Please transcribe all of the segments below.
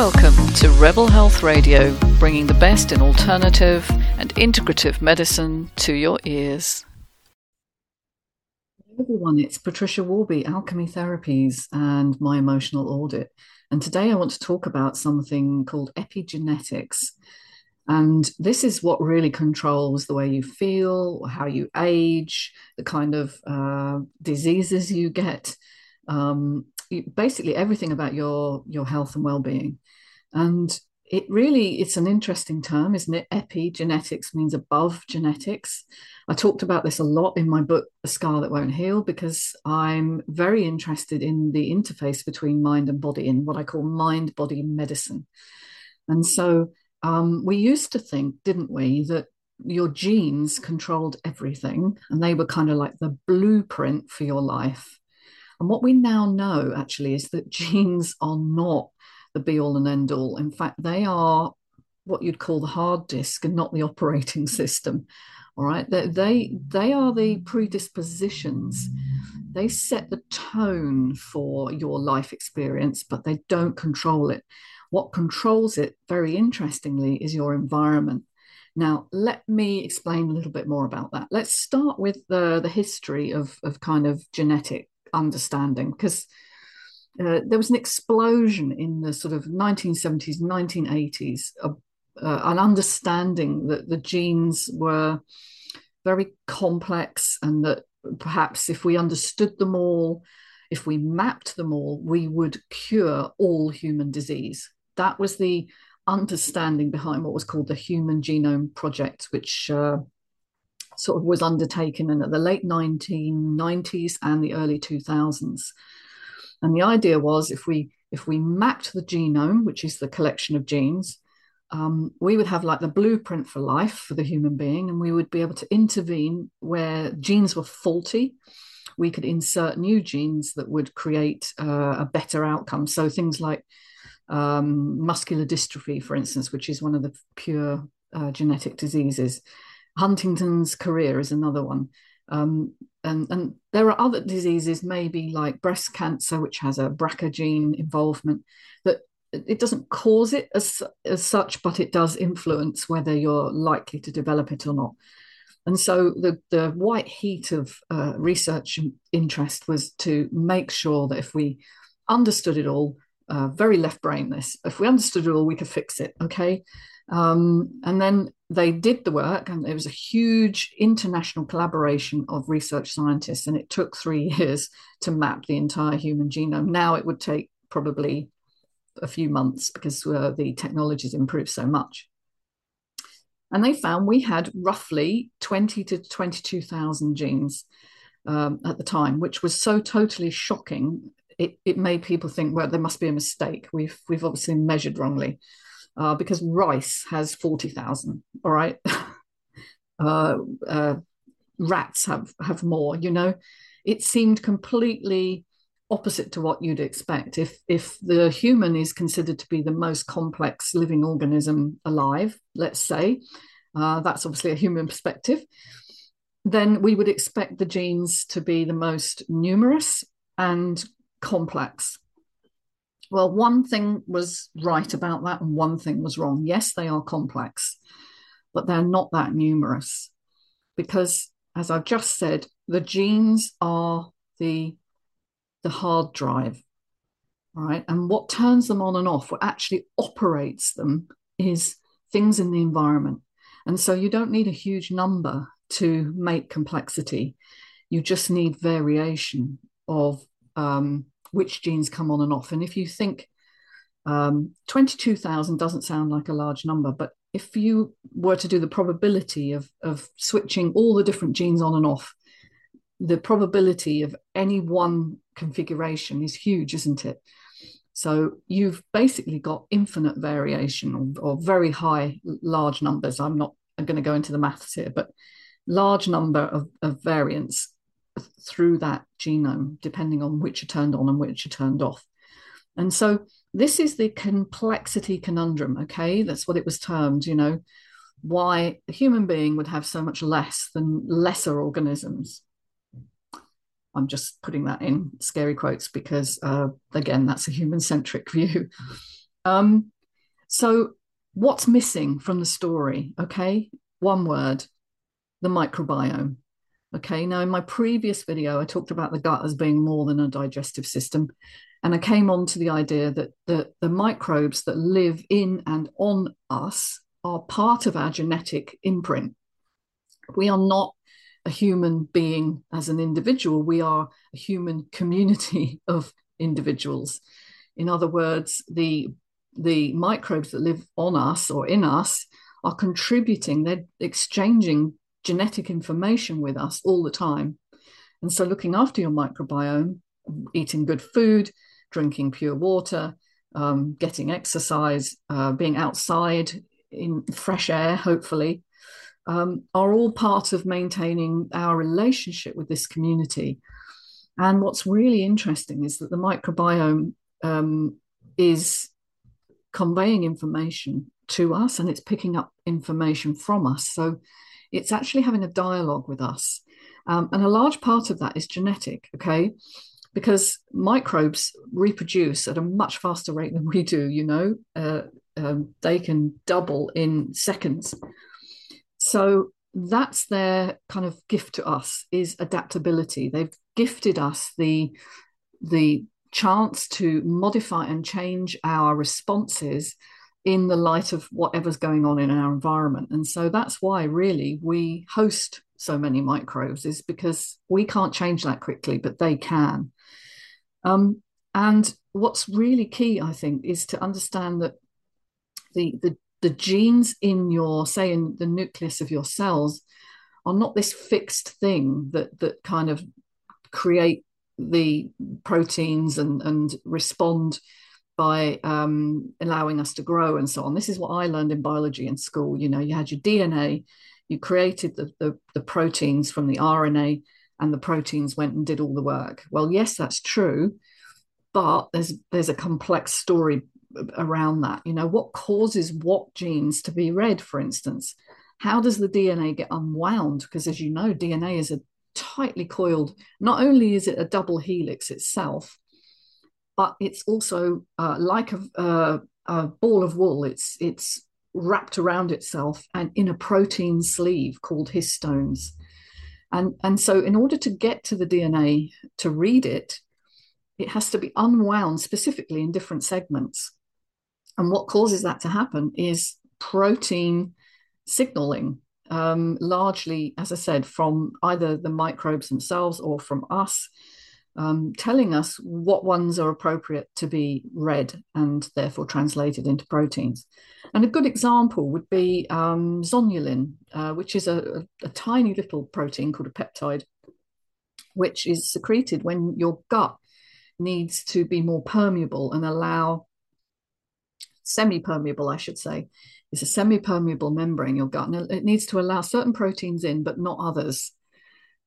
Welcome to Rebel Health Radio, bringing the best in alternative and integrative medicine to your ears. Hello everyone, it's Patricia Worby, Alchemy Therapies, and my emotional audit. And today I want to talk about something called epigenetics. And this is what really controls the way you feel, how you age, the kind of uh, diseases you get, um, basically everything about your your health and well-being. And it really it's an interesting term, isn't it? Epigenetics means above genetics. I talked about this a lot in my book, A Scar That Won't Heal, because I'm very interested in the interface between mind and body in what I call mind body medicine. And so um, we used to think, didn't we, that your genes controlled everything and they were kind of like the blueprint for your life. And what we now know actually is that genes are not the be all and end all. In fact, they are what you'd call the hard disk and not the operating system. All right, they, they they are the predispositions. They set the tone for your life experience, but they don't control it. What controls it, very interestingly, is your environment. Now, let me explain a little bit more about that. Let's start with the, the history of, of kind of genetic understanding, because uh, there was an explosion in the sort of 1970s, 1980s, uh, an understanding that the genes were very complex and that perhaps if we understood them all, if we mapped them all, we would cure all human disease that was the understanding behind what was called the Human Genome Project, which uh, sort of was undertaken in the late 1990s and the early 2000s. And the idea was if we if we mapped the genome, which is the collection of genes, um, we would have like the blueprint for life for the human being, and we would be able to intervene where genes were faulty. We could insert new genes that would create uh, a better outcome. So things like um, muscular dystrophy, for instance, which is one of the pure uh, genetic diseases. Huntington's chorea is another one. Um, and, and there are other diseases, maybe like breast cancer, which has a BRCA gene involvement, that it doesn't cause it as, as such, but it does influence whether you're likely to develop it or not. And so the, the white heat of uh, research interest was to make sure that if we understood it all, uh, very left brain this. If we understood it all, we could fix it. Okay. Um, and then they did the work, and it was a huge international collaboration of research scientists, and it took three years to map the entire human genome. Now it would take probably a few months because uh, the technologies improved so much. And they found we had roughly 20 to 22,000 genes um, at the time, which was so totally shocking it, it made people think, well, there must be a mistake. We've we've obviously measured wrongly, uh, because rice has forty thousand. All right, uh, uh, rats have have more. You know, it seemed completely opposite to what you'd expect. If if the human is considered to be the most complex living organism alive, let's say, uh, that's obviously a human perspective. Then we would expect the genes to be the most numerous and complex. Well, one thing was right about that, and one thing was wrong. Yes, they are complex, but they're not that numerous because, as I've just said, the genes are the, the hard drive, right? And what turns them on and off, what actually operates them, is things in the environment. And so you don't need a huge number to make complexity. You just need variation of um, which genes come on and off. And if you think um, 22,000 doesn't sound like a large number, but if you were to do the probability of, of switching all the different genes on and off, the probability of any one configuration is huge, isn't it? So you've basically got infinite variation or, or very high, large numbers. I'm not going to go into the maths here, but large number of, of variants through that genome, depending on which are turned on and which are turned off. And so this is the complexity conundrum, okay? That's what it was termed, you know, why a human being would have so much less than lesser organisms. I'm just putting that in scary quotes because, uh, again, that's a human centric view. Um, so, what's missing from the story? Okay, one word the microbiome. Okay, now in my previous video, I talked about the gut as being more than a digestive system. And I came on to the idea that the, the microbes that live in and on us are part of our genetic imprint. We are not a human being as an individual, we are a human community of individuals. In other words, the, the microbes that live on us or in us are contributing, they're exchanging genetic information with us all the time. And so, looking after your microbiome, eating good food, drinking pure water, um, getting exercise, uh, being outside in fresh air, hopefully, um, are all part of maintaining our relationship with this community. And what's really interesting is that the microbiome um, is conveying information to us and it's picking up information from us. So it's actually having a dialogue with us. Um, and a large part of that is genetic, okay? Because microbes reproduce at a much faster rate than we do, you know, uh, um, they can double in seconds. So that's their kind of gift to us is adaptability. They've gifted us the the chance to modify and change our responses in the light of whatever's going on in our environment. And so that's why really we host so many microbes is because we can't change that quickly, but they can. Um, and what's really key, I think, is to understand that the, the the genes in your, say, in the nucleus of your cells, are not this fixed thing that that kind of create the proteins and and respond by um, allowing us to grow and so on. This is what I learned in biology in school. You know, you had your DNA, you created the, the, the proteins from the RNA, and the proteins went and did all the work. Well, yes, that's true, but there's there's a complex story around that. You know, what causes what genes to be read, for instance? How does the DNA get unwound? Because as you know, DNA is a tightly coiled, not only is it a double helix itself, but it's also uh, like a, a, a, ball of wool. It's it's wrapped around itself and in a protein sleeve called histones. And, and so, in order to get to the DNA to read it, it has to be unwound specifically in different segments. And what causes that to happen is protein signaling, um, largely, as I said, from either the microbes themselves or from us um, telling us what ones are appropriate to be read and therefore translated into proteins. And a good example would be um, zonulin, uh, which is a, a, a tiny little protein called a peptide, which is secreted when your gut needs to be more permeable and allow semi-permeable, I should say. It's a semi-permeable membrane, your gut, and it needs to allow certain proteins in, but not others.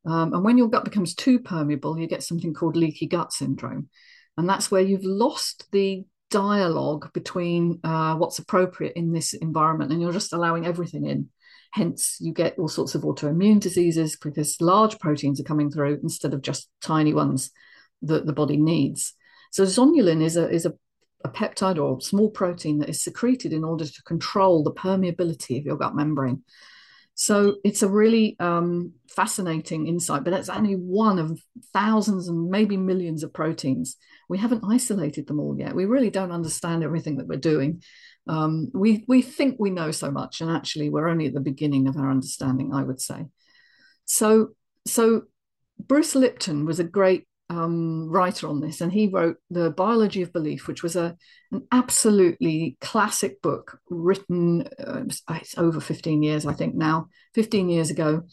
Um, and when your gut becomes too permeable, you get something called leaky gut syndrome. And that's where you've lost the dialogue between uh, what's appropriate in this environment and you're just allowing everything in. Hence, you get all sorts of autoimmune diseases because large proteins are coming through instead of just tiny ones that the body needs. So, zonulin is a, is a, a peptide or small protein that is secreted in order to control the permeability of your gut membrane. So it's a really um, fascinating insight, but that's only one of thousands and maybe millions of proteins. We haven't isolated them all yet. We really don't understand everything that we're doing. Um, we we think we know so much, and actually, we're only at the beginning of our understanding. I would say. So so Bruce Lipton was a great um, writer on this, and he wrote The Biology of Belief, which was a, an absolutely classic book written, uh, it's over 15 years, I think now, 15 years ago.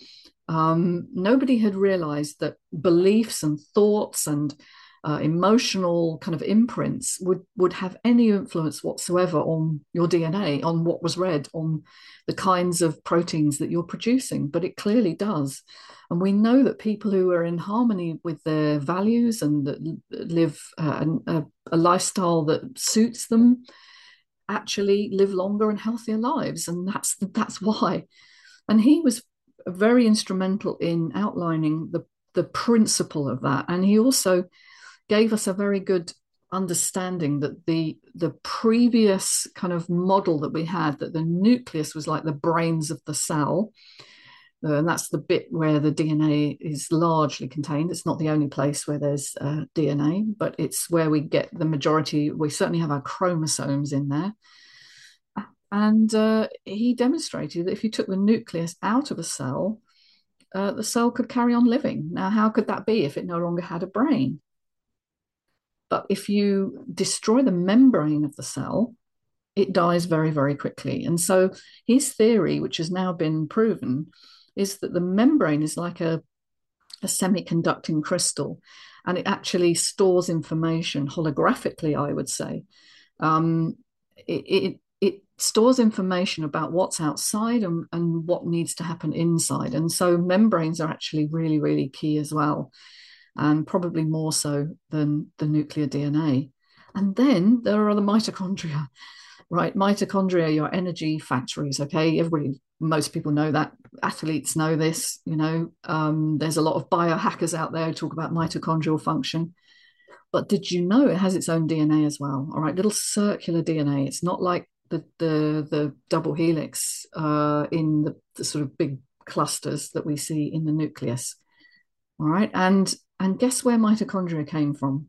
Um, nobody had realized that beliefs and thoughts and uh, emotional kind of imprints would would have any influence whatsoever on your DNA, on what was read, on the kinds of proteins that you're producing. But it clearly does. And we know that people who are in harmony with their values and live uh, a, a lifestyle that suits them actually live longer and healthier lives. And that's that's why. And he was very instrumental in outlining the the principle of that. And he also gave us a very good understanding that the the previous kind of model that we had that the nucleus was like the brains of the cell uh, and that's the bit where the DNA is largely contained. It's not the only place where there's uh, DNA, but it's where we get the majority. We certainly have our chromosomes in there. And uh, he demonstrated that if you took the nucleus out of a cell, uh, the cell could carry on living. Now, how could that be if it no longer had a brain? But if you destroy the membrane of the cell, it dies very, very quickly. And so his theory, which has now been proven, is that the membrane is like a, a semiconducting crystal and it actually stores information holographically, I would say. Um, it, it, it stores information about what's outside and, and what needs to happen inside. And so membranes are actually really, really key as well, and probably more so than the nuclear DNA. And then there are the mitochondria, right? Mitochondria, your energy factories. Okay, everybody, most people know that. Athletes know this. You know, um, there's a lot of biohackers out there who talk about mitochondrial function. But did you know it has its own DNA as well? All right, little circular DNA. It's not like the the, the double helix uh, in the, the sort of big clusters that we see in the nucleus. All right, and and guess where mitochondria came from?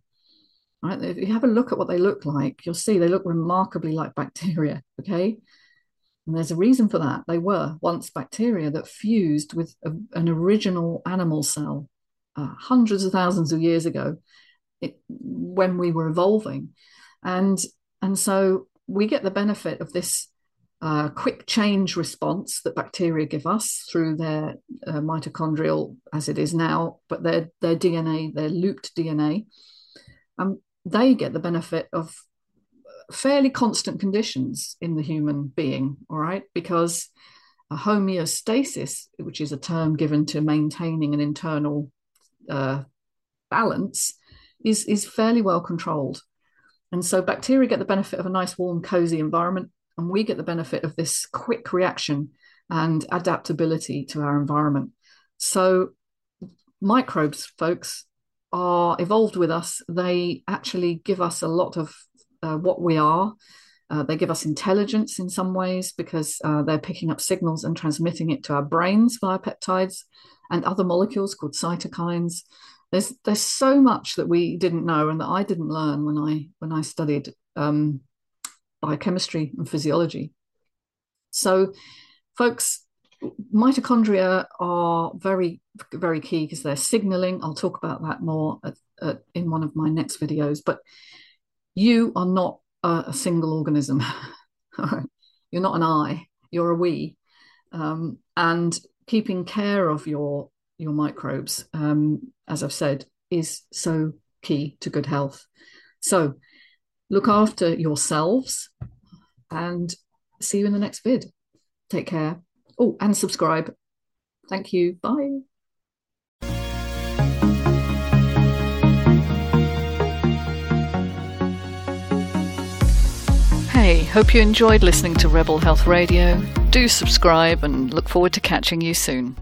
Right, if you have a look at what they look like, you'll see they look remarkably like bacteria. Okay, and there's a reason for that. They were once bacteria that fused with a, an original animal cell uh, hundreds of thousands of years ago, it, when we were evolving, and and so we get the benefit of this uh, quick change response that bacteria give us through their uh, mitochondrial, as it is now, but their their DNA, their looped DNA, um, they get the benefit of fairly constant conditions in the human being. All right, because a homeostasis, which is a term given to maintaining an internal uh, balance, is is fairly well controlled. And so bacteria get the benefit of a nice, warm, cozy environment, and we get the benefit of this quick reaction and adaptability to our environment. So microbes, folks, are evolved with us. They actually give us a lot of uh, what we are. Uh, they give us intelligence in some ways because uh, they're picking up signals and transmitting it to our brains via peptides and other molecules called cytokines there's there's so much that we didn't know and that I didn't learn when I when I studied um, biochemistry and physiology. So, folks, mitochondria are very very key because they're signaling. I'll talk about that more at, at, in one of my next videos. But you are not a, a single organism. You're not an I. You're a we. Um, and keeping care of your your microbes, um, as I've said, is so key to good health. So look after yourselves and see you in the next vid. Take care. Oh, and subscribe. Thank you. Bye. Hey, hope you enjoyed listening to Rebel Health Radio. Do subscribe and look forward to catching you soon.